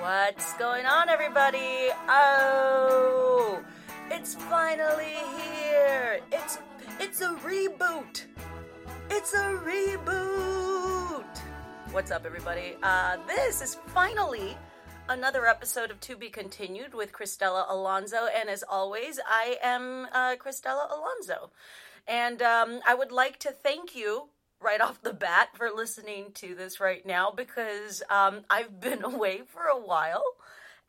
What's going on, everybody? Oh, it's finally here. It's it's a reboot. It's a reboot. What's up, everybody? Uh, this is finally another episode of To Be Continued with Cristela Alonzo, and as always, I am uh, Cristela Alonzo, and um, I would like to thank you right off the bat for listening to this right now because um, I've been away for a while.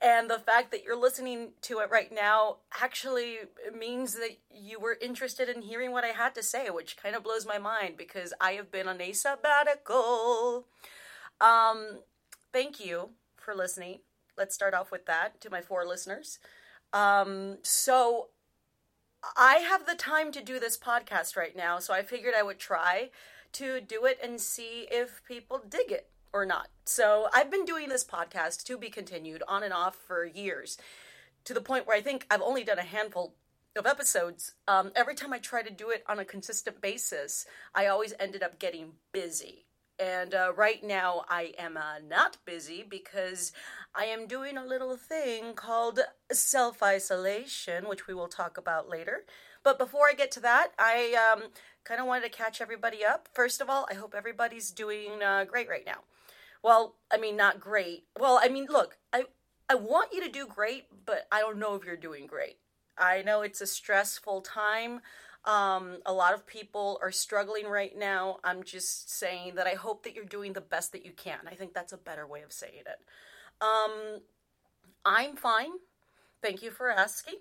And the fact that you're listening to it right now actually means that you were interested in hearing what I had to say, which kind of blows my mind because I have been on a sabbatical. Um, thank you for listening. Let's start off with that to my four listeners. Um, so I have the time to do this podcast right now, so I figured I would try to do it and see if people dig it or not. So I've been doing this podcast to be continued on and off for years to the point where I think I've only done a handful of episodes. Um, every time I try to do it on a consistent basis, I always ended up getting busy. And uh, right now, I am uh, not busy because I am doing a little thing called self isolation, which we will talk about later. But before I get to that, I um, kind of wanted to catch everybody up. First of all, I hope everybody's doing uh, great right now. Well, I mean, not great. Well, I mean, look, I I want you to do great, but I don't know if you're doing great. I know it's a stressful time. Um, a lot of people are struggling right now. I'm just saying that I hope that you're doing the best that you can. I think that's a better way of saying it. Um, I'm fine. Thank you for asking.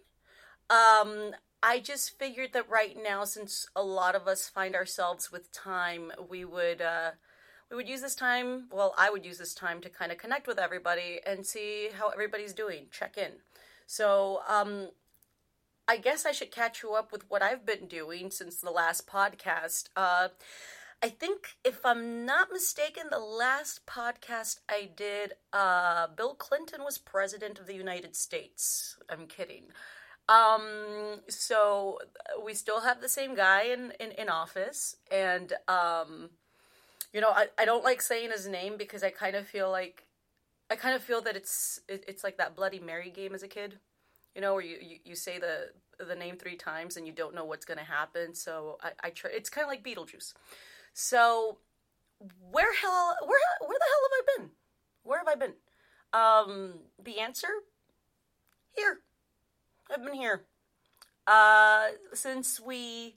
Um, I just figured that right now, since a lot of us find ourselves with time, we would uh, we would use this time. Well, I would use this time to kind of connect with everybody and see how everybody's doing, check in. So, um, I guess I should catch you up with what I've been doing since the last podcast. Uh, I think, if I'm not mistaken, the last podcast I did, uh, Bill Clinton was president of the United States. I'm kidding. Um, so we still have the same guy in, in, in office. And, um, you know, I, I don't like saying his name because I kind of feel like, I kind of feel that it's, it, it's like that Bloody Mary game as a kid, you know, where you, you, you say the, the name three times and you don't know what's going to happen. So I, I try, it's kind of like Beetlejuice. So where hell, where, where the hell have I been? Where have I been? Um, the answer here. I've been here. Uh, since we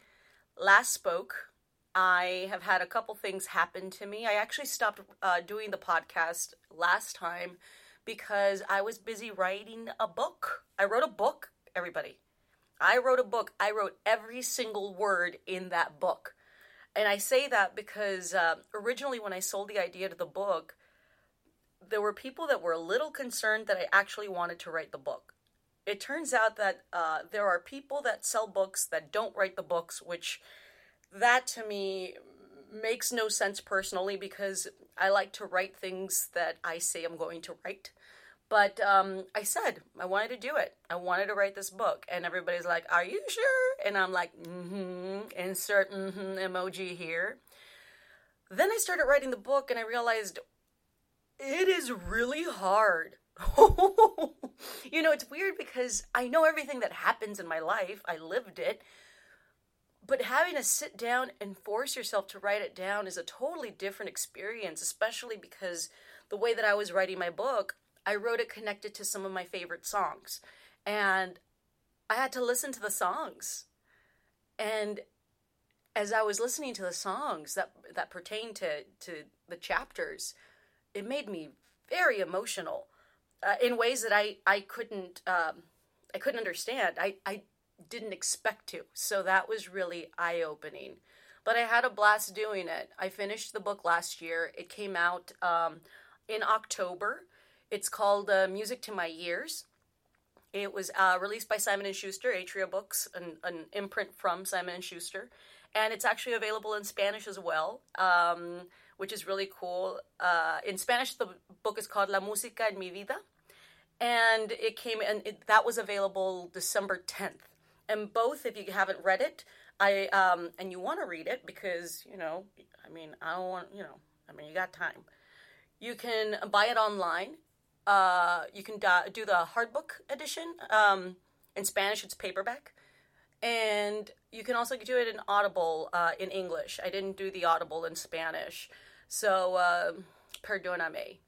last spoke, I have had a couple things happen to me. I actually stopped uh, doing the podcast last time because I was busy writing a book. I wrote a book, everybody. I wrote a book. I wrote every single word in that book. And I say that because uh, originally, when I sold the idea to the book, there were people that were a little concerned that I actually wanted to write the book it turns out that uh, there are people that sell books that don't write the books, which that to me makes no sense personally because I like to write things that I say I'm going to write. But um, I said I wanted to do it. I wanted to write this book, and everybody's like, "Are you sure?" And I'm like, "Mm-hmm." Insert mm-hmm emoji here. Then I started writing the book, and I realized it is really hard you know, it's weird because I know everything that happens in my life, I lived it. But having to sit down and force yourself to write it down is a totally different experience, especially because the way that I was writing my book, I wrote it connected to some of my favorite songs. And I had to listen to the songs. And as I was listening to the songs that that pertain to to the chapters, it made me very emotional uh, in ways that I I couldn't um, I couldn't understand. I I didn't expect to. So that was really eye opening. But I had a blast doing it. I finished the book last year. It came out um, in October. It's called uh, Music to My Years. It was uh, released by Simon and Schuster, Atria Books, an, an imprint from Simon and Schuster, and it's actually available in Spanish as well. Um, which is really cool. Uh, in Spanish, the book is called La Música en Mi Vida, and it came and it, that was available December 10th. And both, if you haven't read it, I um and you want to read it because you know I mean I don't want you know I mean you got time. You can buy it online. Uh, you can do the hardbook edition. Um, in Spanish, it's paperback, and you can also do it in Audible uh, in English. I didn't do the Audible in Spanish, so uh, perdóname.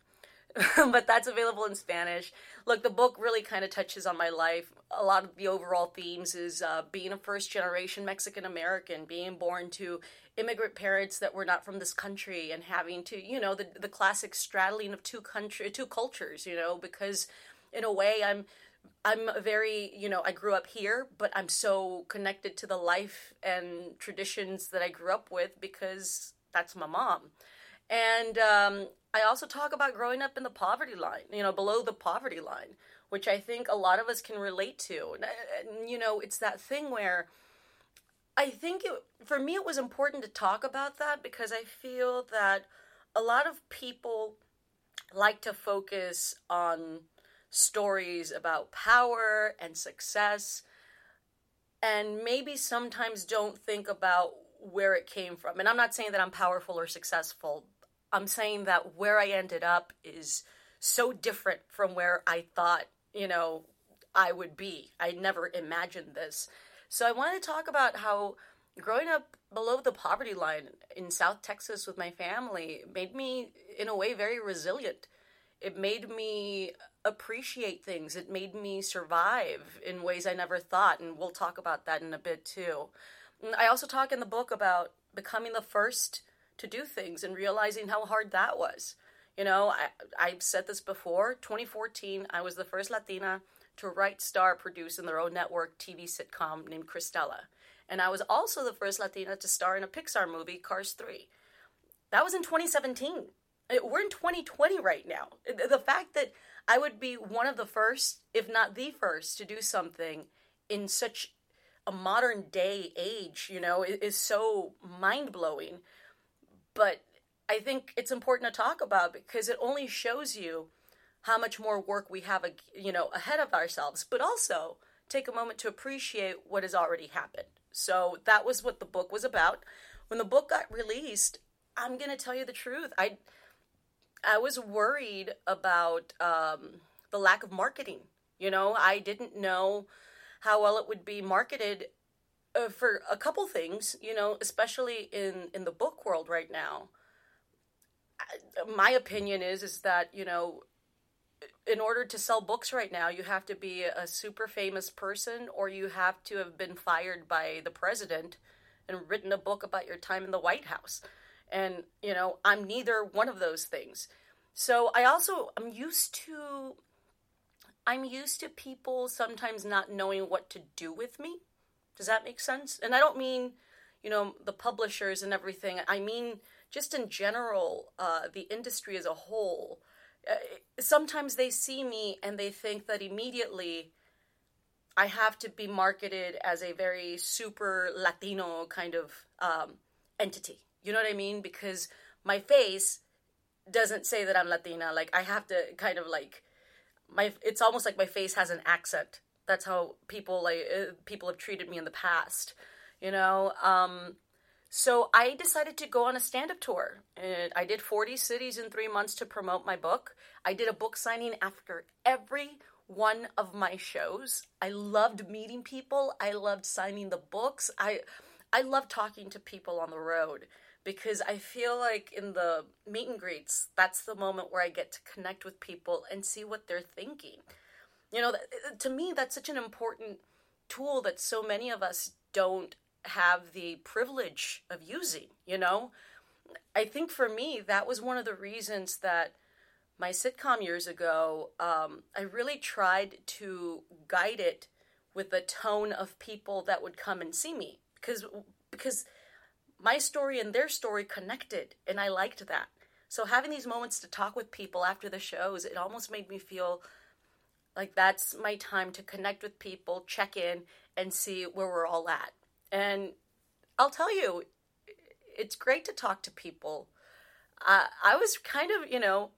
but that's available in Spanish. Look, the book really kind of touches on my life. A lot of the overall themes is uh, being a first generation Mexican American, being born to immigrant parents that were not from this country, and having to, you know, the the classic straddling of two country, two cultures. You know, because in a way, I'm I'm very, you know, I grew up here, but I'm so connected to the life and traditions that I grew up with because that's my mom. And um, I also talk about growing up in the poverty line, you know, below the poverty line, which I think a lot of us can relate to. You know, it's that thing where I think it, for me, it was important to talk about that because I feel that a lot of people like to focus on stories about power and success and maybe sometimes don't think about where it came from. And I'm not saying that I'm powerful or successful. I'm saying that where I ended up is so different from where I thought, you know, I would be. I never imagined this. So I want to talk about how growing up below the poverty line in South Texas with my family made me, in a way, very resilient. It made me appreciate things. It made me survive in ways I never thought, and we'll talk about that in a bit too. I also talk in the book about becoming the first to do things and realizing how hard that was. You know, I, I've said this before. 2014, I was the first Latina to write, star, produce in their own network TV sitcom named Cristela. And I was also the first Latina to star in a Pixar movie, Cars 3. That was in 2017. We're in 2020 right now. The fact that I would be one of the first, if not the first, to do something in such a modern day age, you know, is so mind blowing. But I think it's important to talk about because it only shows you how much more work we have, you know, ahead of ourselves, but also take a moment to appreciate what has already happened. So that was what the book was about. When the book got released, I'm going to tell you the truth. I I was worried about um, the lack of marketing. You know, I didn't know how well it would be marketed uh, for a couple things. You know, especially in in the book world right now. My opinion is is that you know in order to sell books right now, you have to be a super famous person or you have to have been fired by the president and written a book about your time in the White House. And, you know, I'm neither one of those things. So I also I'm used to I'm used to people sometimes not knowing what to do with me. Does that make sense? And I don't mean, you know, the publishers and everything. I mean just in general, uh, the industry as a whole. Uh, sometimes they see me and they think that immediately I have to be marketed as a very super Latino kind of um, entity. You know what I mean? Because my face doesn't say that I'm Latina. Like I have to kind of like my. It's almost like my face has an accent. That's how people like uh, people have treated me in the past. You know. Um, so I decided to go on a stand-up tour. And I did 40 cities in three months to promote my book. I did a book signing after every one of my shows. I loved meeting people. I loved signing the books. I I love talking to people on the road because I feel like in the meet and greets, that's the moment where I get to connect with people and see what they're thinking. You know, to me, that's such an important tool that so many of us don't have the privilege of using, you know? I think for me, that was one of the reasons that my sitcom years ago, um, I really tried to guide it with the tone of people that would come and see me because because my story and their story connected, and I liked that. So having these moments to talk with people after the shows, it almost made me feel like that's my time to connect with people, check in, and see where we're all at. And I'll tell you, it's great to talk to people. Uh, I was kind of, you know,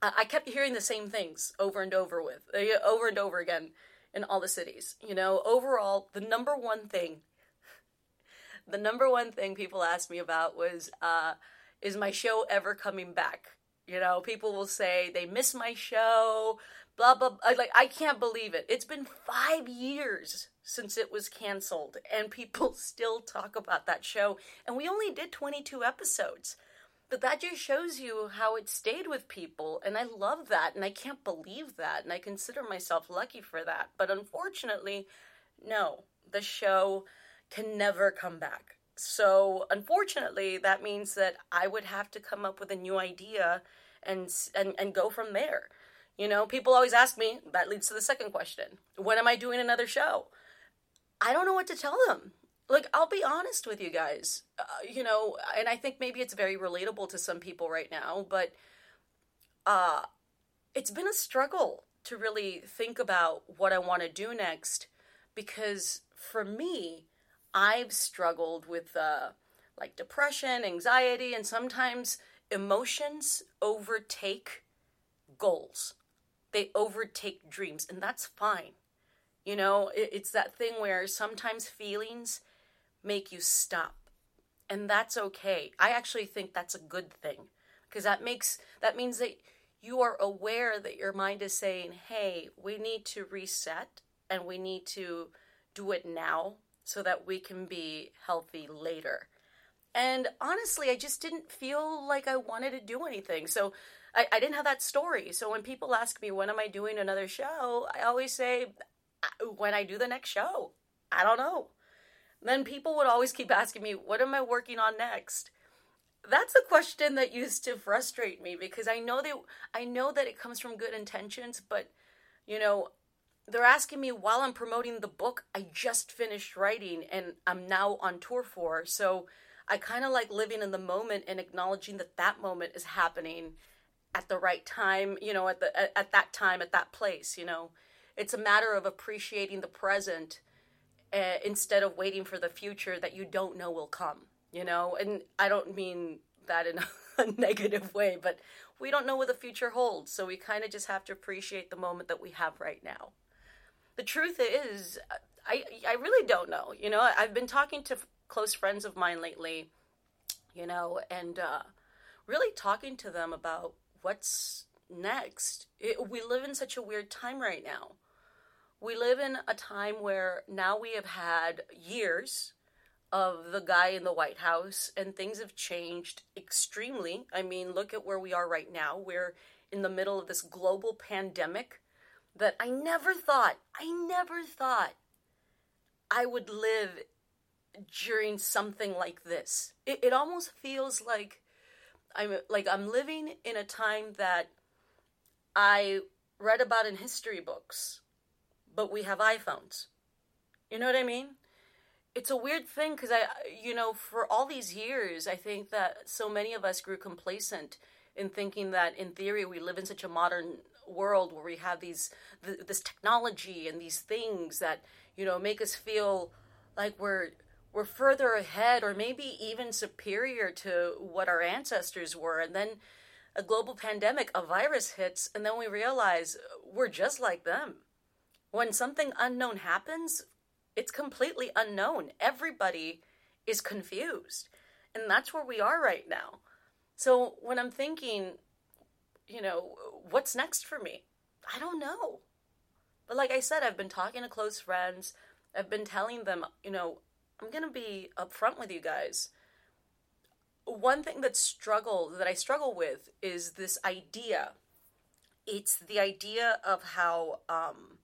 I kept hearing the same things over and over with, uh, over and over again in all the cities. You know, overall, the number one thing the number one thing people asked me about was, uh, is my show ever coming back? You know, people will say they miss my show, blah, blah, blah. Like, I can't believe it. It's been five years since it was canceled, and people still talk about that show. And we only did 22 episodes. But that just shows you how it stayed with people. And I love that. And I can't believe that. And I consider myself lucky for that. But unfortunately, no, the show can never come back. So unfortunately, that means that I would have to come up with a new idea and and, and go from there. You know, people always ask me, that leads to the second question. When am I doing another show? I don't know what to tell them like I'll be honest with you guys, uh, you know, and I think maybe it's very relatable to some people right now, but uh it's been a struggle to really think about what I want to do next because for me, I've struggled with uh like depression, anxiety, and sometimes emotions overtake goals. They overtake dreams, and that's fine. You know, it's that thing where sometimes feelings make you stop. And that's okay. I actually think that's a good thing because that makes that means that you are aware that your mind is saying, "Hey, we need to reset and we need to do it now so that we can be healthy later." And honestly, I just didn't feel like I wanted to do anything. So I, I didn't have that story. So when people ask me, when am I doing another show? I always say, when I do the next show. I don't know. Then people would always keep asking me, What am I working on next? That's a question that used to frustrate me because I know that I know that it comes from good intentions, but you know, they're asking me while I'm promoting the book I just finished writing and I'm now on tour for. So I kind of like living in the moment and acknowledging that that moment is happening at the right time, you know, at the at, at that time at that place, you know. It's a matter of appreciating the present uh, instead of waiting for the future that you don't know will come you know? And i don't mean that in a negative way but we don't know what the future holds so we kind of just have to appreciate the moment that we have right now. The truth is i i really don't know you know? I've been talking to close friends of mine lately you know? And uh really talking to them about what's next. It, we live in such a weird time right now we live in a time where now we have had years of the guy in the White House, and things have changed extremely. I mean, look at where we are right now. We're in the middle of this global pandemic that I never thought, I never thought I would live during something like this. It, it almost feels like I'm like I'm living in a time that I read about in history books but we have iPhones. You know what I mean? It's a weird thing because I, you know, for all these years, I think that so many of us grew complacent in thinking that in theory we live in such a modern world where we have these th- this technology and these things that you know make us feel like we're we're further ahead or maybe even superior to what our ancestors were and then a global pandemic a virus hits and then we realize we're just like them when something unknown happens, it's completely unknown. Everybody is confused. And that's where we are right now. So when I'm thinking, you know, what's next for me? I don't know. But like I said, I've been talking to close friends. I've been telling them, you know, I'm going to be upfront with you guys. One thing that struggle that I struggle with is this idea. It's the idea of how um,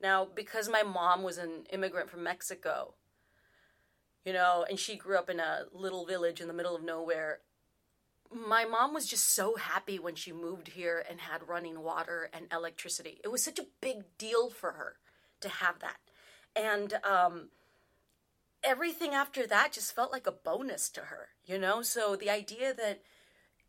now, because my mom was an immigrant from Mexico, you know, and she grew up in a little village in the middle of nowhere, my mom was just so happy when she moved here and had running water and electricity. It was such a big deal for her to have that. And um, everything after that just felt like a bonus to her, you know? So the idea that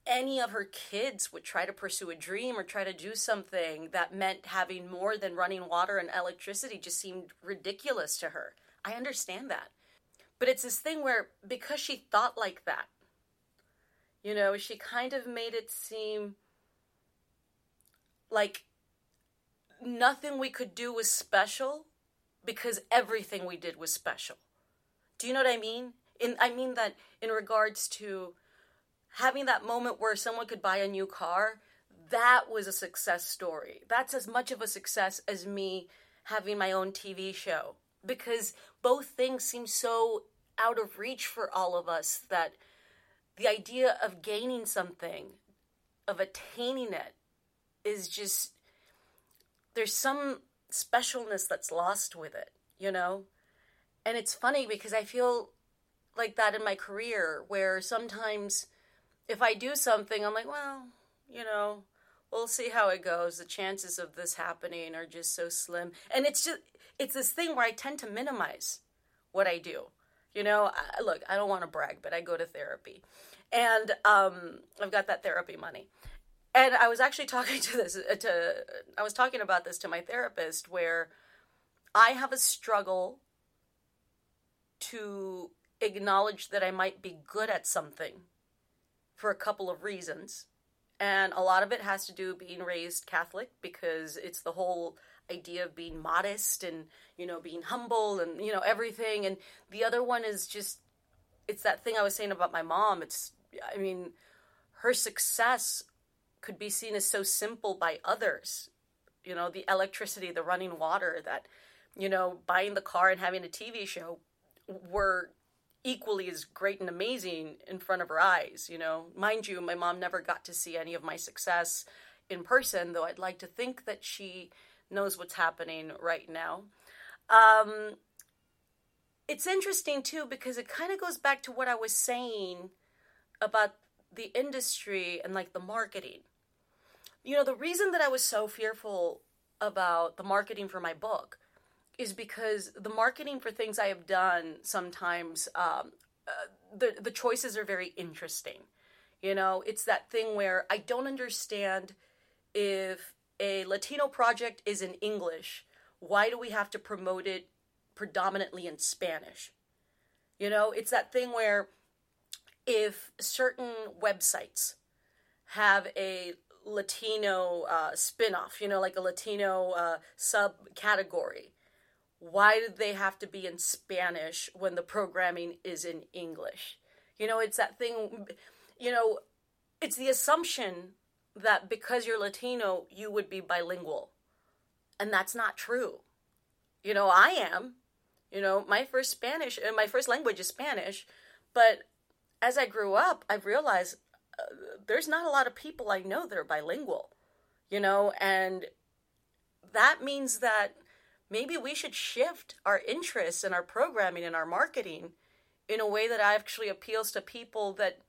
any of her kids would try to pursue a dream or try to do something that meant having more than running water and electricity just seemed ridiculous to her. I understand that. But it's this thing where because she thought like that, you know, she kind of made it seem like nothing we could do was special because everything we did was special. Do you know what I mean? In I mean that in regards to having that moment where someone could buy a new car, that was a success story. That's as much of a success as me having my own TV show because both things seem so out of reach for all of us that the idea of gaining something, of attaining it, is just there's some specialness that's lost with it, you know? And it's funny because I feel like that in my career where sometimes if I do something, I'm like, well, you know, we'll see how it goes. The chances of this happening are just so slim. And it's just, it's this thing where I tend to minimize what I do. You know, I, look, I don't want to brag, but I go to therapy. And um, I've got that therapy money. And I was actually talking to this uh, to I was talking about this to my therapist where I have a struggle to acknowledge that I might be good at something for a couple of reasons. And a lot of it has to do being raised Catholic because it's the whole idea of being modest and, you know, being humble and, you know, everything. And the other one is just, it's that thing I was saying about my mom. It's, I mean, her success could be seen as so simple by others. You know, the electricity, the running water, that, you know, buying the car and having a TV show were equally as great and amazing in front of her eyes, you know. Mind you, my mom never got to see any of my success in person, though I'd like to think that she knows what's happening right now. Um, it's interesting too because it kind of goes back to what I was saying about the industry and like the marketing. You know, the reason that I was so fearful about the marketing for my book is because the marketing for things I have done sometimes um, uh, the the choices are very interesting. You know, it's that thing where I don't understand if a Latino project is in English, why do we have to promote it predominantly in Spanish? You know, it's that thing where if certain websites have a Latino uh, spin off, you know, like a Latino uh, subcategory, why do they have to be in Spanish when the programming is in English? You know, it's that thing, you know, it's the assumption that because you're Latino, you would be bilingual. And that's not true. You know, I am. You know, my first Spanish, uh, my first language is Spanish, but as I grew up, I realized uh, there's not a lot of people I know that are bilingual, you know, and that means that maybe we should shift our interests and our programming and our marketing in a way that actually appeals to people that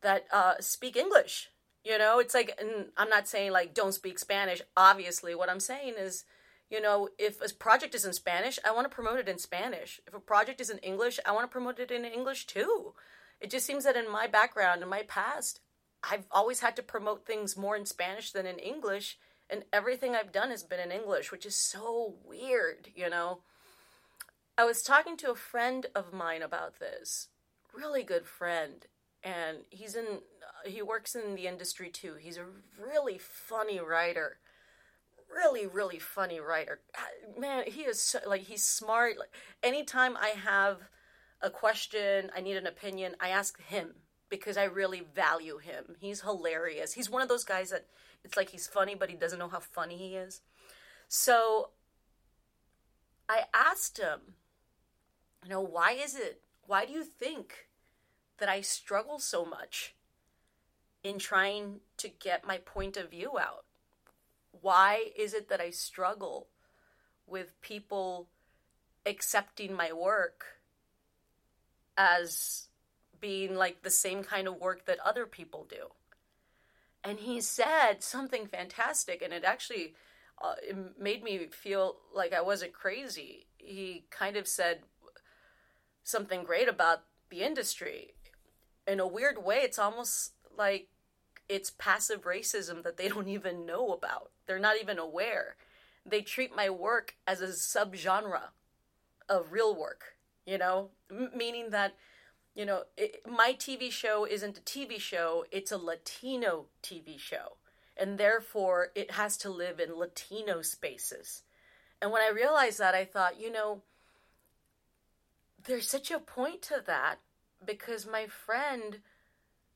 that uh, speak English. You know, it's like I'm not saying like don't speak Spanish. Obviously, what I'm saying is, you know, if a project is in Spanish, I want to promote it in Spanish. If a project is in English, I want to promote it in English too. It just seems that in my background, in my past, I've always had to promote things more in Spanish than in English and everything I've done has been in English, which is so weird, you know. I was talking to a friend of mine about this, really good friend, and he's in uh, he works in the industry too. He's a really funny writer. Really, really funny writer. Ah, man, he is so, like he's smart. Like anytime I have a question, I need an opinion, I ask him because I really value him. He's hilarious. He's one of those guys that it's like he's funny, but he doesn't know how funny he is. So I asked him, you know, why is it, why do you think that I struggle so much in trying to get my point of view out? Why is it that I struggle with people accepting my work as being like the same kind of work that other people do? And he said something fantastic and it actually uh, it made me feel like i wasn't crazy. He kind of said something great about the industry. In a weird way it's almost like it's passive racism that they don't even know about. They're not even aware. They treat my work as a subgenre of real work you know? M- meaning that you know, it, my TV show isn't a TV show, it's a Latino TV show. And therefore, it has to live in Latino spaces. And when I realized that, I thought, you know, there's such a point to that because my friend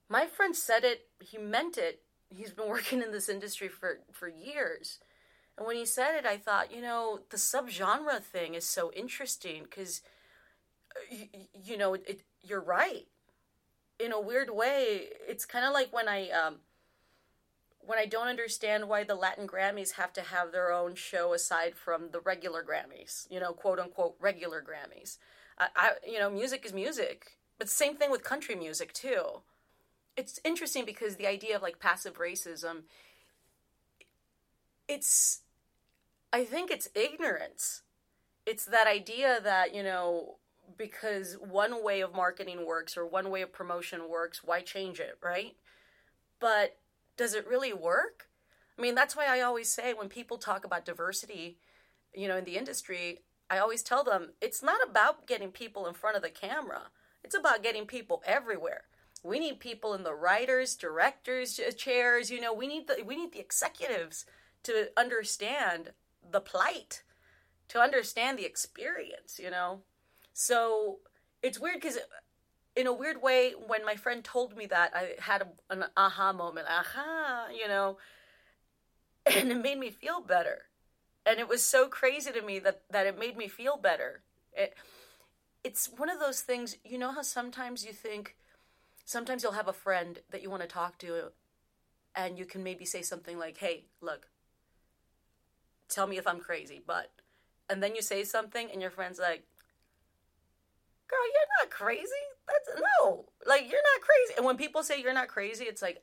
my friend said it he meant it he's been working in this industry for for years and when he said it i thought you know the subgenre thing is so interesting because uh, you, you, know it, you're right. In a weird way it's kind of like when i um when i don't understand why the latin grammys have to have their own show aside from the regular grammys you know quote unquote regular grammys. I, I you know music is music but same thing with country music too. It's interesting because the idea of like passive racism it's i think it's ignorance. It's that idea that you know because one way of marketing works or one way of promotion works why change it right but does it really work i mean that's why i always say when people talk about diversity you know in the industry i always tell them it's not about getting people in front of the camera it's about getting people everywhere we need people in the writers, directors chairs. You know, we need the we need the executives to understand the plight, to understand the experience. You know, so it's weird because in a weird way, when my friend told me that, I had a, an aha moment. Aha, you know, and it made me feel better. And it was so crazy to me that that it made me feel better. It, it's one of those things. You know how sometimes you think sometimes you'll have a friend that you want to talk to and you can maybe say something like, "Hey, look, tell me if I'm crazy." But and then you say something and your friend's like, "Girl, you're not crazy." That's no. Like you're not crazy. And when people say you're not crazy, it's like,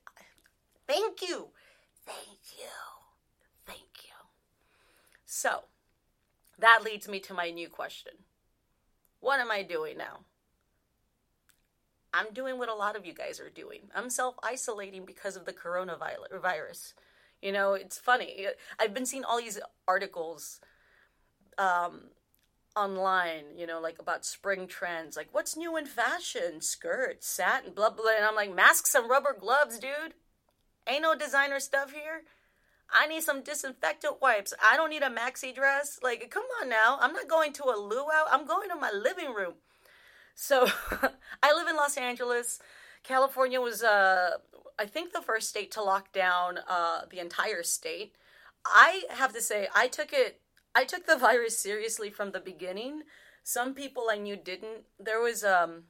"Thank you. Thank you. Thank you." So, that leads me to my new question. What am I doing now? I'm doing what a lot of you guys are doing. I'm self isolating because of the coronavirus. You know, it's funny. I've been seeing all these articles um, online, you know, like about spring trends, like what's new in fashion, skirts, satin, blah, blah. And I'm like, masks and rubber gloves, dude. Ain't no designer stuff here. I need some disinfectant wipes. I don't need a maxi dress. Like, come on now. I'm not going to a luau. I'm going to my living room. So I live in Los Angeles. California was, uh, I think, the first state to lock down uh, the entire state. I have to say, I took it, I took the virus seriously from the beginning. Some people I knew didn't. There was, um,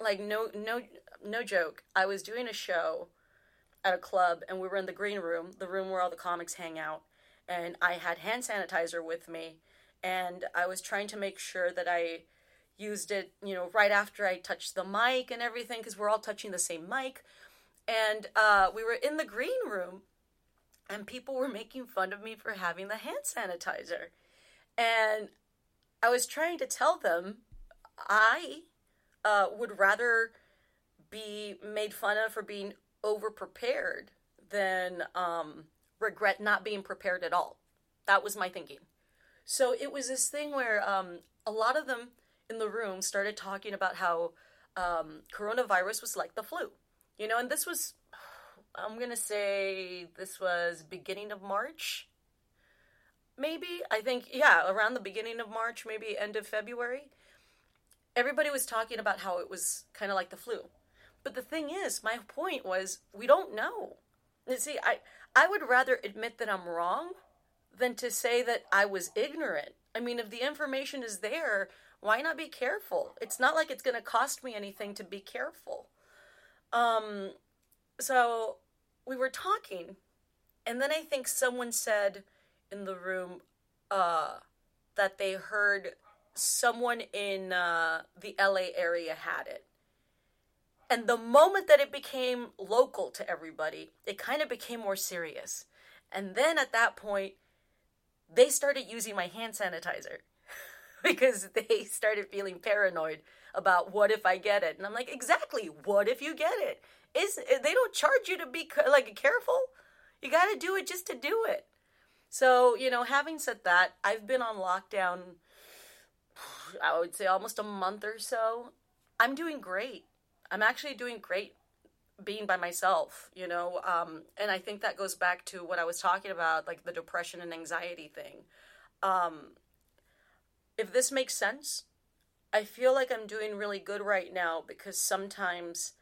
like, no, no, no joke. I was doing a show at a club, and we were in the green room, the room where all the comics hang out, and I had hand sanitizer with me, and I was trying to make sure that I used it, you know, right after I touched the mic and everything because we're all touching the same mic. And uh, we were in the green room, and people were making fun of me for having the hand sanitizer. And I was trying to tell them I uh, would rather be made fun of for being over prepared than um, regret not being prepared at all. That was my thinking. So it was this thing where um, a lot of them in the room started talking about how um, coronavirus was like the flu, you know, and this was, I'm gonna say, this was beginning of March, maybe. I think, yeah, around the beginning of March, maybe end of February. Everybody was talking about how it was kind of like the flu. But the thing is, my point was, we don't know. You see, I, I would rather admit that I'm wrong than to say that I was ignorant. I mean, if the information is there, why not be careful? It's not like it's going to cost me anything to be careful. Um, so we were talking, and then I think someone said in the room uh, that they heard someone in uh, the LA area had it. And the moment that it became local to everybody, it kind of became more serious. And then at that point, they started using my hand sanitizer. because they started feeling paranoid about what if I get it. And I'm like, exactly. What if you get it? Is they don't charge you to be like careful. You got to do it just to do it. So, you know, having said that, I've been on lockdown I would say almost a month or so. I'm doing great. I'm actually doing great being by myself, you know. Um, and I think that goes back to what I was talking about, like the depression and anxiety thing. Um, if this makes sense, I feel like I'm doing really good right now because sometimes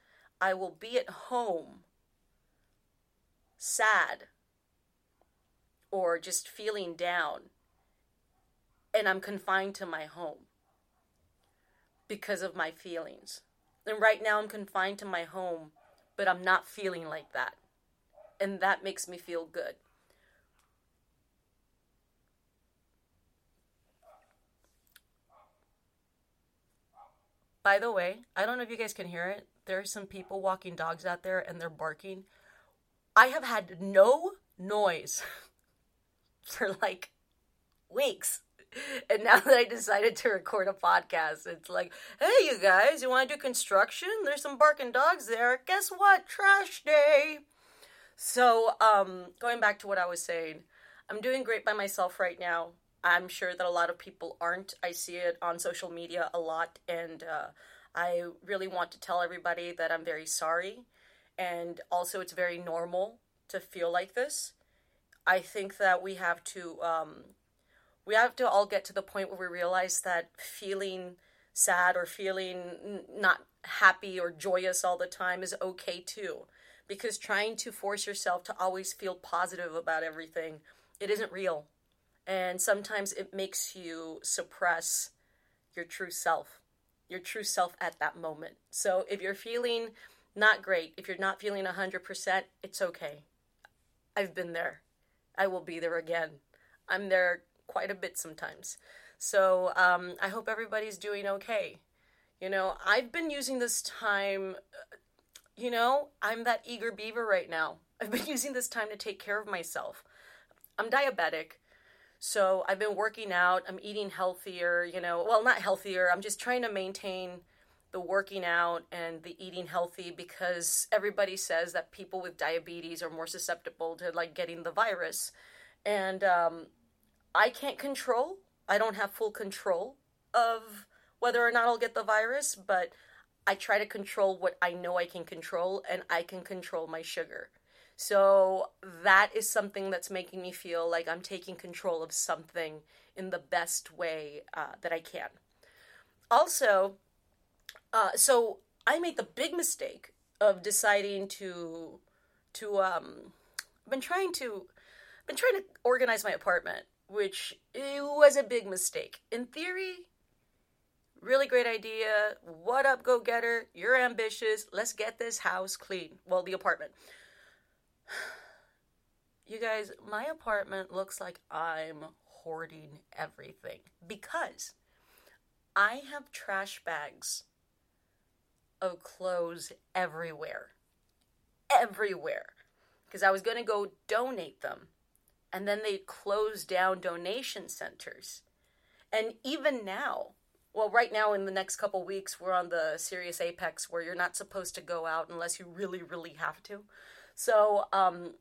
I will be at home sad or just feeling down and I'm confined to my home because of my feelings. And right now I'm confined to my home, but I'm not feeling like that. And that makes me feel good. By the way, I don't know if you guys can hear it. There are some people walking dogs out there and they're barking. I have had no noise for like weeks. And now that I decided to record a podcast, it's like, hey, you guys, you want to do construction? There's some barking dogs there. Guess what? Trash day. So, um, going back to what I was saying, I'm doing great by myself right now. I'm sure that a lot of people aren't. I see it on social media a lot, and uh, I really want to tell everybody that I'm very sorry. And also, it's very normal to feel like this. I think that we have to um, we have to all get to the point where we realize that feeling sad or feeling not happy or joyous all the time is okay too because trying to force yourself to always feel positive about everything it isn't real and sometimes it makes you suppress your true self, your true self at that moment. So if you're feeling not great, if you're not feeling 100%, it's okay. I've been there. I will be there again. I'm there quite a bit sometimes. So um, I hope everybody's doing okay. You know, I've been using this time, uh, you know, I'm that eager beaver right now. I've been using this time to take care of myself. I'm diabetic. So I've been working out, I'm eating healthier, you know, well, not healthier, I'm just trying to maintain the working out and the eating healthy because everybody says that people with diabetes are more susceptible to like getting the virus. And um, I can't control, I don't have full control of whether or not I'll get the virus, but I try to control what I know I can control, and I can control my sugar. So that is something that's making me feel like I'm taking control of something in the best way uh, that I can. Also, uh, so I made the big mistake of deciding to to um, been trying to been trying to organize my apartment, which was a big mistake. In theory, really great idea. What up, go getter? You're ambitious. Let's get this house clean. Well, the apartment. You guys, my apartment looks like I'm hoarding everything because I have trash bags of clothes everywhere. Everywhere. Because I was going to go donate them. And then they closed down donation centers. And even now, well, right now in the next couple weeks, we're on the serious Apex where you're not supposed to go out unless you really, really have to. So um,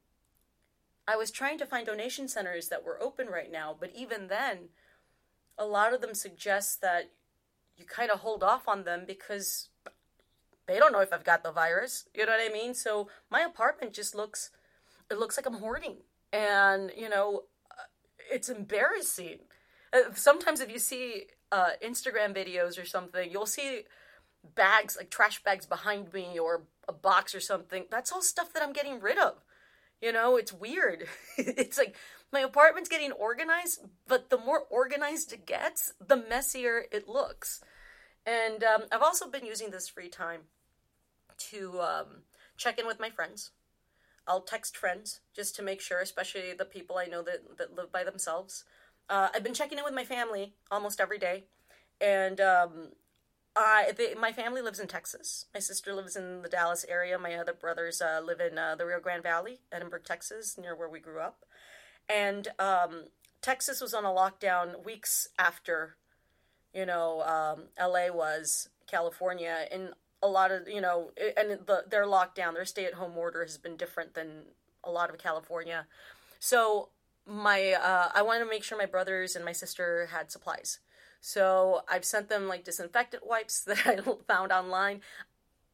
I was trying to find donation centers that were open right now, but even then, a lot of them suggest that you kind of hold off on them because they don't know if I've got the virus. You know what I mean? So my apartment just looks, it looks like I'm hoarding. And, you know, it's embarrassing. Uh, sometimes if you see uh, Instagram videos or something, you'll see bags, like trash bags behind me or a box or something. That's all stuff that I'm getting rid of. You know, it's weird. it's like my apartment's getting organized, but the more organized it gets, the messier it looks. And um, I've also been using this free time to um, check in with my friends. I'll text friends just to make sure, especially the people I know that, that live by themselves. Uh, I've been checking in with my family almost every day. And um, I they, my family lives in Texas. My sister lives in the Dallas area. My other brothers uh, live in uh, the Rio Grande Valley, Edinburg, Texas, near where we grew up. And um, Texas was on a lockdown weeks after, you know, um, LA was, California, and a lot of you know, and the, their lockdown, their stay-at-home order has been different than a lot of California. So my, uh, I wanted to make sure my brothers and my sister had supplies. So I've sent them like disinfectant wipes that I found online.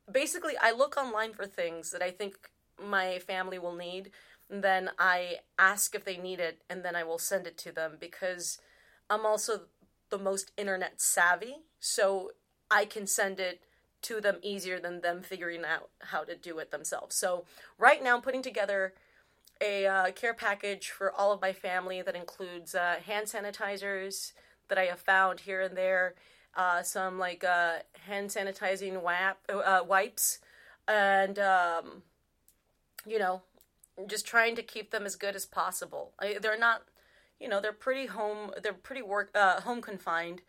Basically, I look online for things that I think my family will need. then I ask if they need it, and then I will send it to them because I'm also the most internet savvy, so I can send it to them easier than them figuring out how to do it themselves. So right now, I'm putting together a uh, care package for all of my family that includes uh, hand sanitizers that I have found here and there, uh, some like uh, hand sanitizing wap- uh, wipes, and um, you know, just trying to keep them as good as possible. I, they're not, you know, they're pretty home. They're pretty work uh, home confined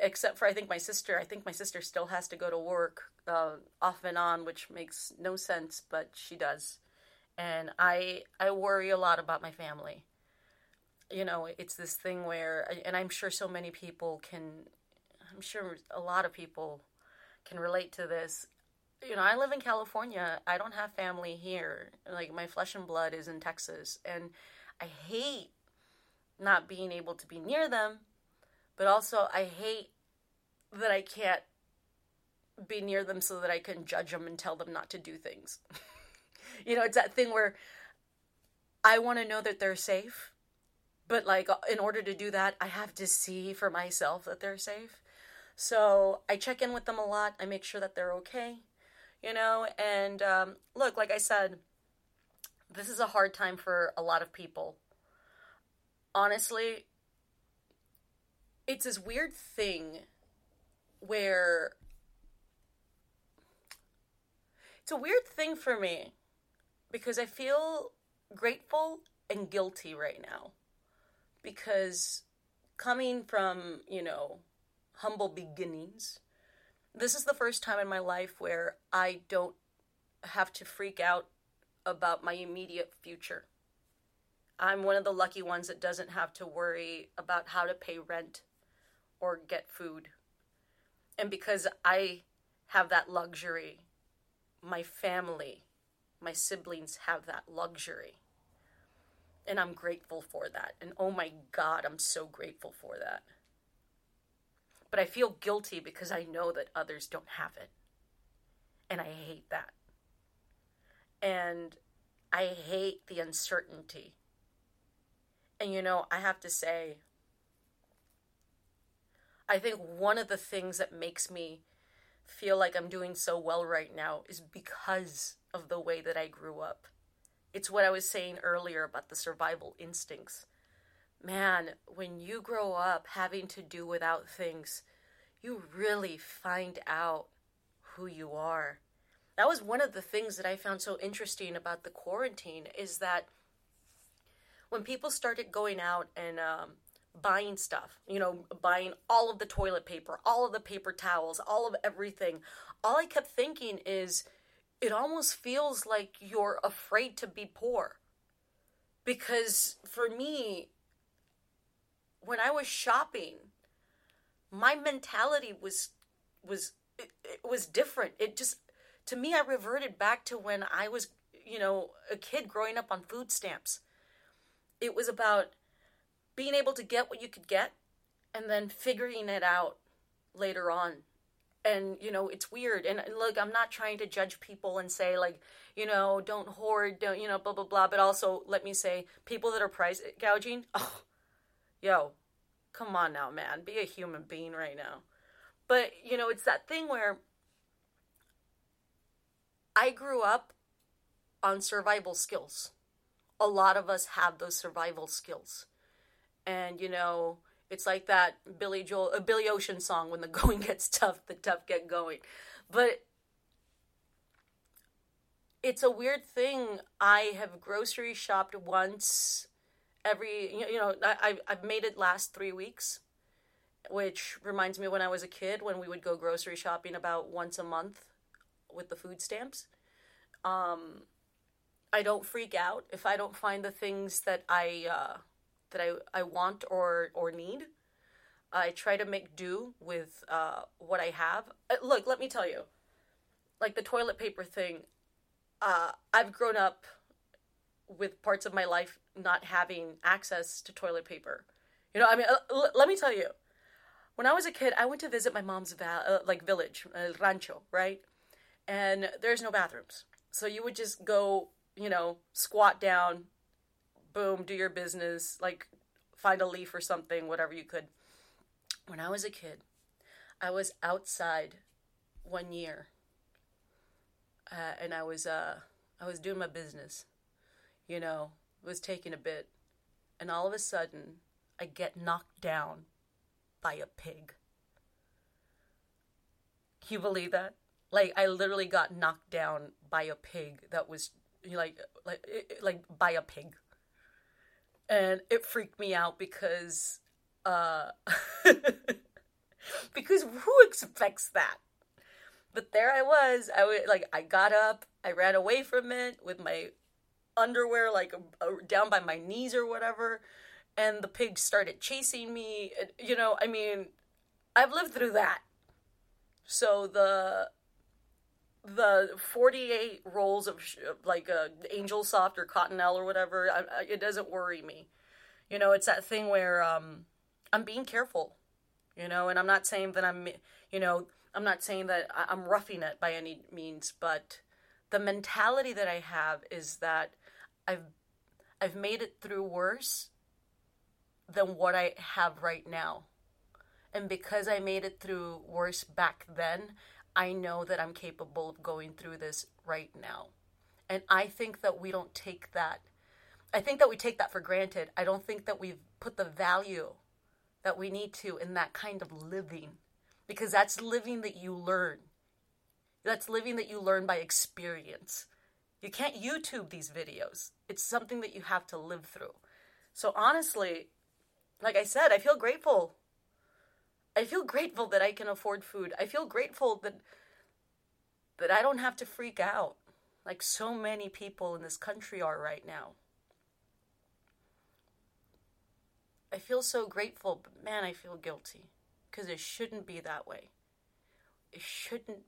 except for I think my sister. I think my sister still has to go to work uh, off and on, which makes no sense, but she does. And I I worry a lot about my family. You know, it's this thing where, and I'm sure so many people can. I'm sure a lot of people can relate to this. You know, I live in California. I don't have family here. Like my flesh and blood is in Texas, and I hate not being able to be near them but also I hate that I can't be near them so that I can judge them and tell them not to do things. you know, it's that thing where I want to know that they're safe, but like in order to do that, I have to see for myself that they're safe. So I check in with them a lot. I make sure that they're okay, you know. And um, look, like I said, this is a hard time for a lot of people. Honestly, it's this weird thing where it's a weird thing for me because I feel grateful and guilty right now because coming from, you know, humble beginnings, this is the first time in my life where I don't have to freak out about my immediate future. I'm one of the lucky ones that doesn't have to worry about how to pay rent or get food. And because I have that luxury, my family, my siblings have that luxury. And I'm grateful for that. And oh my God, I'm so grateful for that. But I feel guilty because I know that others don't have it. And I hate that. And I hate the uncertainty. And you know, I have to say, I think one of the things that makes me feel like I'm doing so well right now is because of the way that I grew up. It's what I was saying earlier about the survival instincts. Man, when you grow up having to do without things, you really find out who you are. That was one of the things that I found so interesting about the quarantine is that when people started going out and um, buying stuff, you know, buying all of the toilet paper, all of the paper towels, all of everything. All I kept thinking is it almost feels like you're afraid to be poor. Because for me, when I was shopping, my mentality was was it, it was different. It just to me I reverted back to when I was, you know, a kid growing up on food stamps. It was about being able to get what you could get and then figuring it out later on and you know it's weird. And, look i'm not trying to judge people and say like you know don't hoard don't you know blah blah blah. But also let me say people that are price gouging oh yo come on now man. Be a human being right now. But you know it's that thing where i grew up on survival skills. A lot of us have those survival skills. And you know it's like that Billy Joel, a Billy Ocean song. When the going gets tough, the tough get going. But it's a weird thing. I have grocery shopped once every. You know, I I've made it last three weeks, which reminds me when I was a kid when we would go grocery shopping about once a month with the food stamps. Um, I don't freak out if I don't find the things that I. Uh, that I, I want or or need. I try to make do with uh, what I have. Uh, look, let me tell you, like the toilet paper thing. Uh, I've grown up with parts of my life not having access to toilet paper. You know, I mean, uh, l- let me tell you, when I was a kid, I went to visit my mom's va- uh, like village, rancho, right? And there's no bathrooms, so you would just go, you know, squat down, boom, do your business, like find a leaf or something, whatever you could. when I was a kid, I was outside one year, uh, and I was uh, I was doing my business, you know, was taking a bit, and all of a sudden, I get knocked down by a pig. Can you believe that? Like I literally got knocked down by a pig that was like like like by a pig. And it freaked me out because uh because who expects that? But there I was. I was like I got up, I ran away from it with my underwear like uh, down by my knees or whatever, and the pig started chasing me. You know, I mean, I've lived through that. So the the 48 rolls of sh- like uh, angel soft or cottonelle or whatever I, I, it doesn't worry me. You know it's that thing where um i'm being careful you know and i'm not saying that i'm you know i'm not saying that i'm roughing it by any means but the mentality that i have is that i've i've made it through worse than what i have right now. And because i made it through worse back then i know that i'm capable of going through this right now and i think that we don't take that i think that we take that for granted i don't think that we've put the value that we need to in that kind of living because that's living that you learn. That's living that you learn by experience. You can't YouTube these videos. It's something that you have to live through. So honestly, like I said, I feel grateful. I feel grateful that I can afford food. I feel grateful that that I don't have to freak out like so many people in this country are right now. I feel so grateful, but man, I feel guilty because it shouldn't be that way. It shouldn't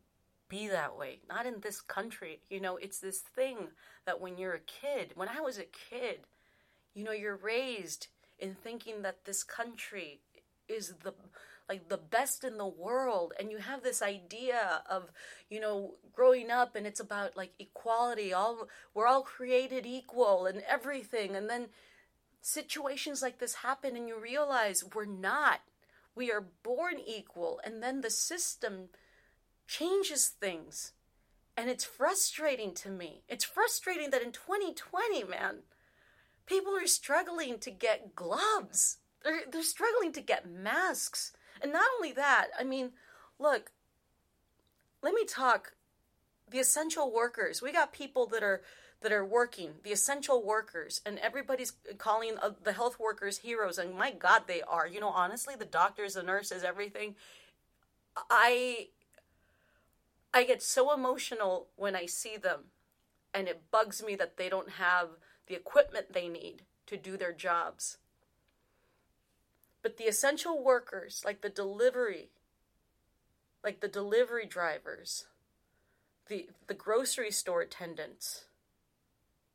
be that way. Not in this country. You know, it's this thing that when you're a kid, when I was a kid, you know, you're raised in thinking that this country is the like the best in the world and you have this idea of you know growing up and it's about like equality all we're all created equal and everything and then situations like this happen and you realize we're not. We are born equal, and then the system changes things. And it's frustrating to me. It's frustrating that in 2020, man, people are struggling to get gloves. They're, they're struggling to get masks. And not only that, I mean, look, let me talk the essential workers. We got people that are that are working, the essential workers, and everybody's calling uh, the health workers heroes. And my God, they are. You know, honestly, the doctors, the nurses, everything. I I get so emotional when I see them, and it bugs me that they don't have the equipment they need to do their jobs. But the essential workers, like the delivery, like the delivery drivers, the the grocery store attendants,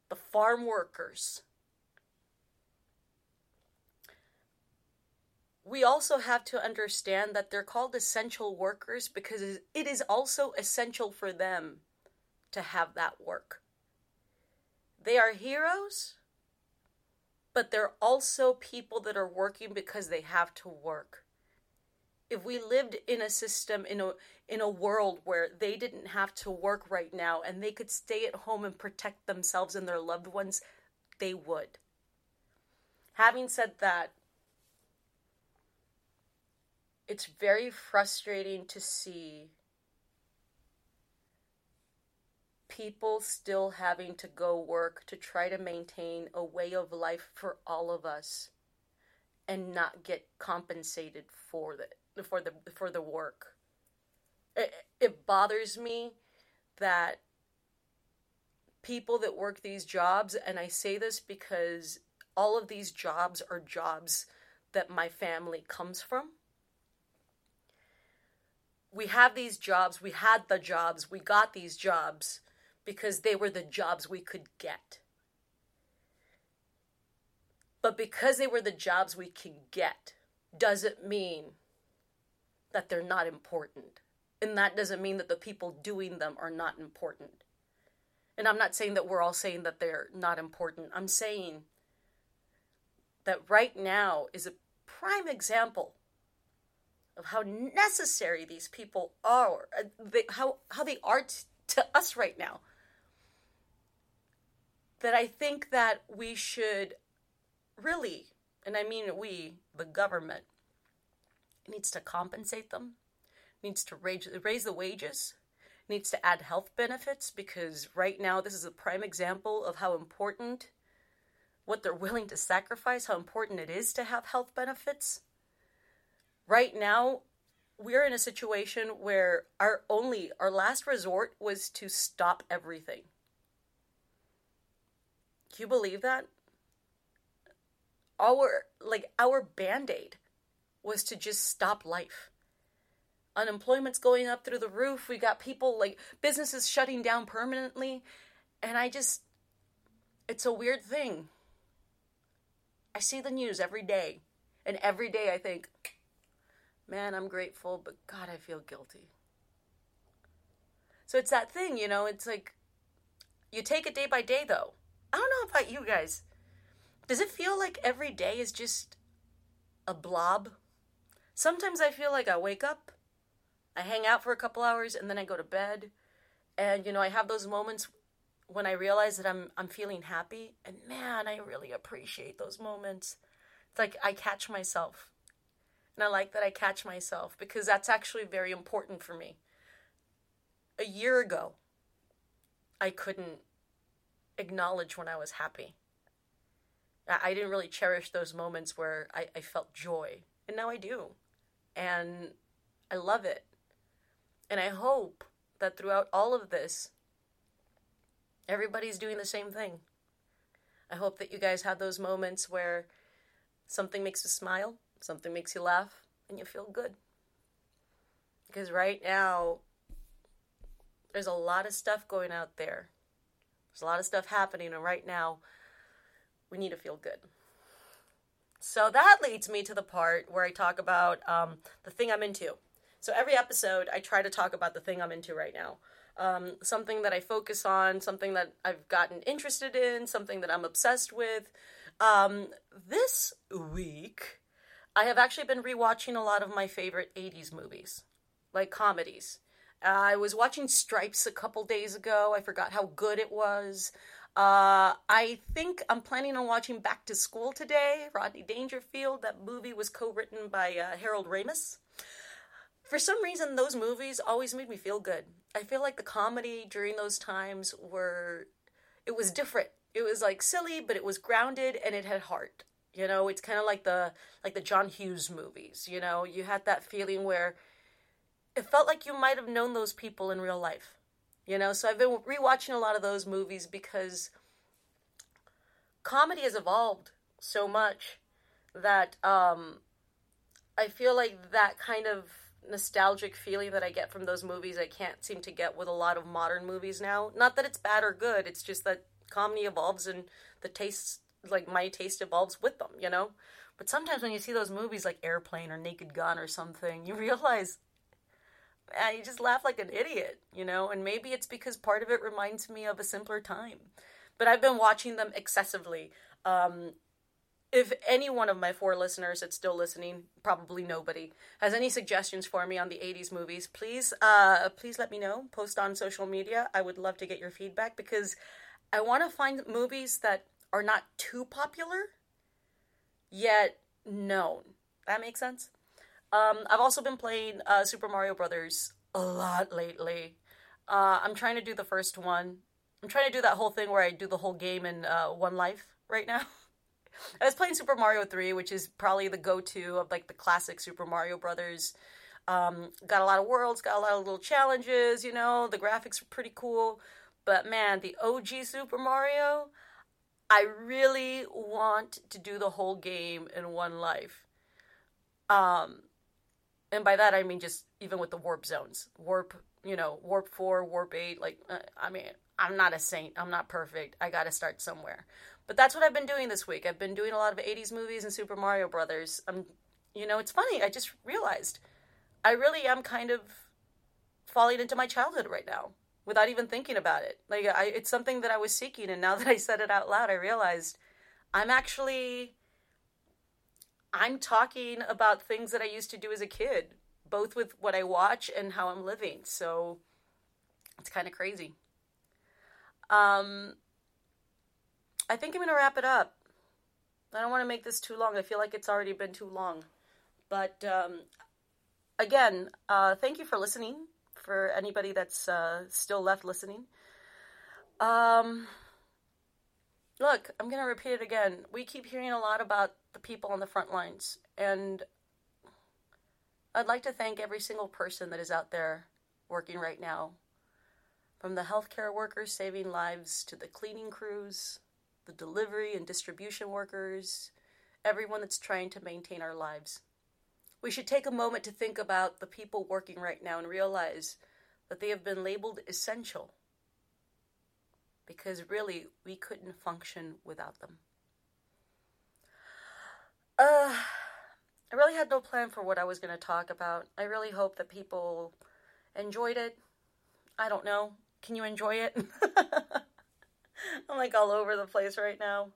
the farm workers. We also have to understand that they're called essential workers because it is also essential for them to have that work. They are heroes, but they're also people that are working because they have to work. If we lived in a system in a in a world where they didn't have to work right now and they could stay at home and protect themselves and their loved ones they would. Having said that it's very frustrating to see people still having to go work to try to maintain a way of life for all of us and not get compensated for it for the for the work. It, it bothers me that people that work these jobs, and I say this because all of these jobs are jobs that my family comes from. We have these jobs, we had the jobs, we got these jobs because they were the jobs we could get. But because they were the jobs we could get, doesn't mean that they're not important. And that doesn't mean that the people doing them are not important. And I'm not saying that we're all saying that they're not important. I'm saying that right now is a prime example of how necessary these people are, uh, how how they are t- to us right now. That I think that we should really, and I mean we, the government, needs to compensate them, needs to raise, raise the wages, needs to add health benefits because right now this is a prime example of how important what they're willing to sacrifice, how important it is to have health benefits. Right now, we're in a situation where our only, our last resort was to stop everything. Can you believe that? Our, like, our band aid was to just stop life. Unemployment's going up through the roof. We got people, like, businesses shutting down permanently. And I just, it's a weird thing I see the news every day. And every day I think, man, I'm grateful, but God, I feel guilty. So it's that thing, you know, it's like you take it day by day, though. I don't know about you guys. Does it feel like every day is just a blob? Sometimes I feel like I wake up, I hang out for a couple hours, and then I go to bed. And, you know, I have those moments when I realize that I'm I'm feeling happy, and man, I really appreciate those moments. It's like I catch myself. And I like that I catch myself because that's actually very important for me. A year ago, I couldn't acknowledge when I was happy. I didn't really cherish those moments where I, I felt joy. And now I do. And I love it. And I hope that throughout all of this, Everybody's doing the same thing. I hope that you guys have those moments where something makes you smile, something makes you laugh, and you feel good. Because right now, there's a lot of stuff going out there. There's a lot of stuff happening, and right now, we need to feel good. So that leads me to the part where I talk about um, the thing I'm into. So every episode, I try to talk about the thing I'm into right now um, something that I focus on, something that I've gotten interested in, something that I'm obsessed with. Um, this week, I have actually been rewatching a lot of my favorite 80s movies, like comedies. Uh, I was watching Stripes a couple days ago. I forgot how good it was. Uh, I think I'm planning on watching Back to School today. Rodney Dangerfield. That movie was co-written by uh, Harold Ramis for some reason those movies always made me feel good. I feel like the comedy during those times were it was different. It was like silly, but it was grounded and it had heart. You know, it's kind of like the like the John Hughes movies, you know, you had that feeling where it felt like you might have known those people in real life. You know, so I've been rewatching a lot of those movies because comedy has evolved so much that um I feel like that kind of nostalgic feeling that I get from those movies I can't seem to get with a lot of modern movies now. Not that it's bad or good, it's just that comedy evolves and the taste like my taste evolves with them, you know? But sometimes when you see those movies like Airplane or Naked Gun or something, you realize man, you just laugh like an idiot, you know? And maybe it's because part of it reminds me of a simpler time. But I've been watching them excessively. Um, if any one of my four listeners that's still listening, probably nobody, has any suggestions for me on the 80s movies, please uh, please let me know. Post on social media. I would love to get your feedback because I want to find movies that are not too popular yet known. That makes sense. Um, I've also been playing uh, Super Mario Brothers a lot lately. Uh, I'm trying to do the first one. I'm trying to do that whole thing where I do the whole game in uh, one life right now. I was playing Super Mario 3, which is probably the go to of like the classic Super Mario Brothers. Um, got a lot of worlds, got a lot of little challenges, you know, the graphics are pretty cool. But man, the OG Super Mario, I really want to do the whole game in one life. Um, and by that I mean just even with the warp zones, warp, you know, warp four, warp eight. Like, uh, I mean, I'm not a saint. I'm not perfect. I got to start somewhere. But that's what I've been doing this week. I've been doing a lot of 80s movies and Super Mario Brothers. I'm you know, it's funny. I just realized I really am kind of falling into my childhood right now without even thinking about it. Like I it's something that I was seeking and now that I said it out loud, I realized I'm actually I'm talking about things that I used to do as a kid both with what I watch and how I'm living. So it's kind of crazy. Um, I think I'm going to wrap it up. I don't want to make this too long. I feel like it's already been too long. But um, again, uh, thank you for listening. For anybody that's uh, still left listening. Um, look, I'm going to repeat it again. We keep hearing a lot about the people on the front lines. And I'd like to thank every single person that is out there working right now. From the healthcare workers saving lives to the cleaning crews, the delivery and distribution workers, everyone that's trying to maintain our lives. We should take a moment to think about the people working right now and realize that they have been labeled essential because really we couldn't function without them. Uh, I really had no plan for what I was going to talk about. I really hope that people enjoyed it. I don't know. Can you enjoy it? I'm like all over the place right now.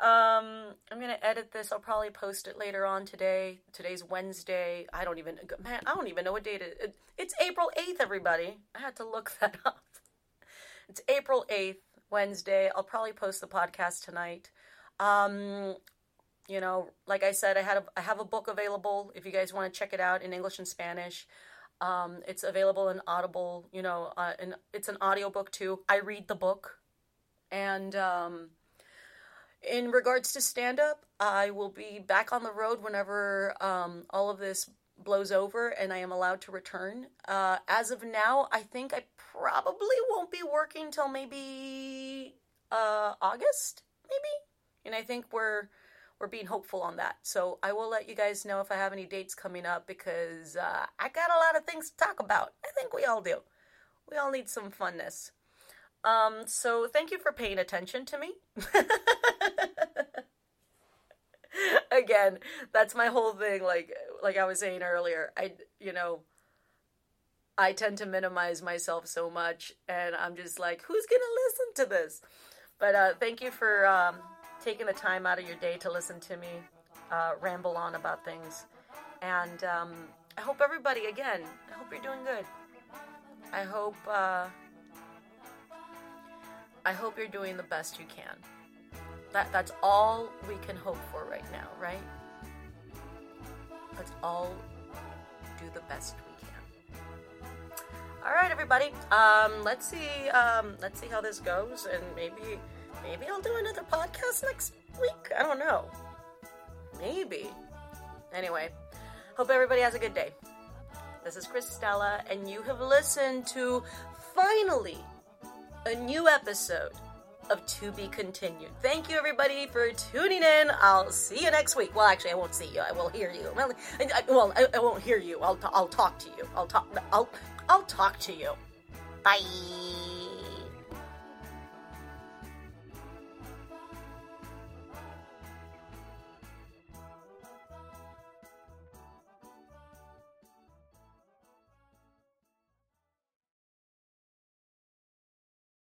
Um, I'm gonna edit this. I'll probably post it later on today. Today's Wednesday. I don't even man. I don't even know what date it is. It's April 8th. Everybody, I had to look that up. It's April 8th, Wednesday. I'll probably post the podcast tonight. Um, you know, like I said, I had a, I have a book available if you guys want to check it out in English and Spanish. Um, it's available in Audible. You know, uh, and it's an audiobook too. I read the book, and um, in regards to stand up, I will be back on the road whenever um, all of this blows over and I am allowed to return. Uh, as of now, I think I probably won't be working till maybe uh, August, maybe. And I think we're we're being hopeful on that. So I will let you guys know if I have any dates coming up because uh, I got a lot of things to talk about. I think we all do. We all need some funness. Um, so thank you for paying attention to me. Again, that's my whole thing. Like, like I was saying earlier, I, you know, I tend to minimize myself so much, and I'm just like, who's gonna listen to this? But uh, thank you for um, taking the time out of your day to listen to me uh, ramble on about things, and um, I hope everybody, again, I hope you're doing good. I hope. Uh, I hope you're doing the best you can. That that's all we can hope for right now, right? Let's all do the best we can. All right, everybody. Um, let's see. Um, let's see how this goes, and maybe, maybe I'll do another podcast next week. I don't know. Maybe. Anyway, hope everybody has a good day. This is Cristela, and you have listened to finally a new episode of To Be Continued. Thank you, everybody, for tuning in. I'll see you next week. Well, actually, I won't see you. I will hear you. Well, I, well, I, I won't hear you. I'll, t- I'll talk to you. I'll talk. I'll, I'll talk to you. Bye.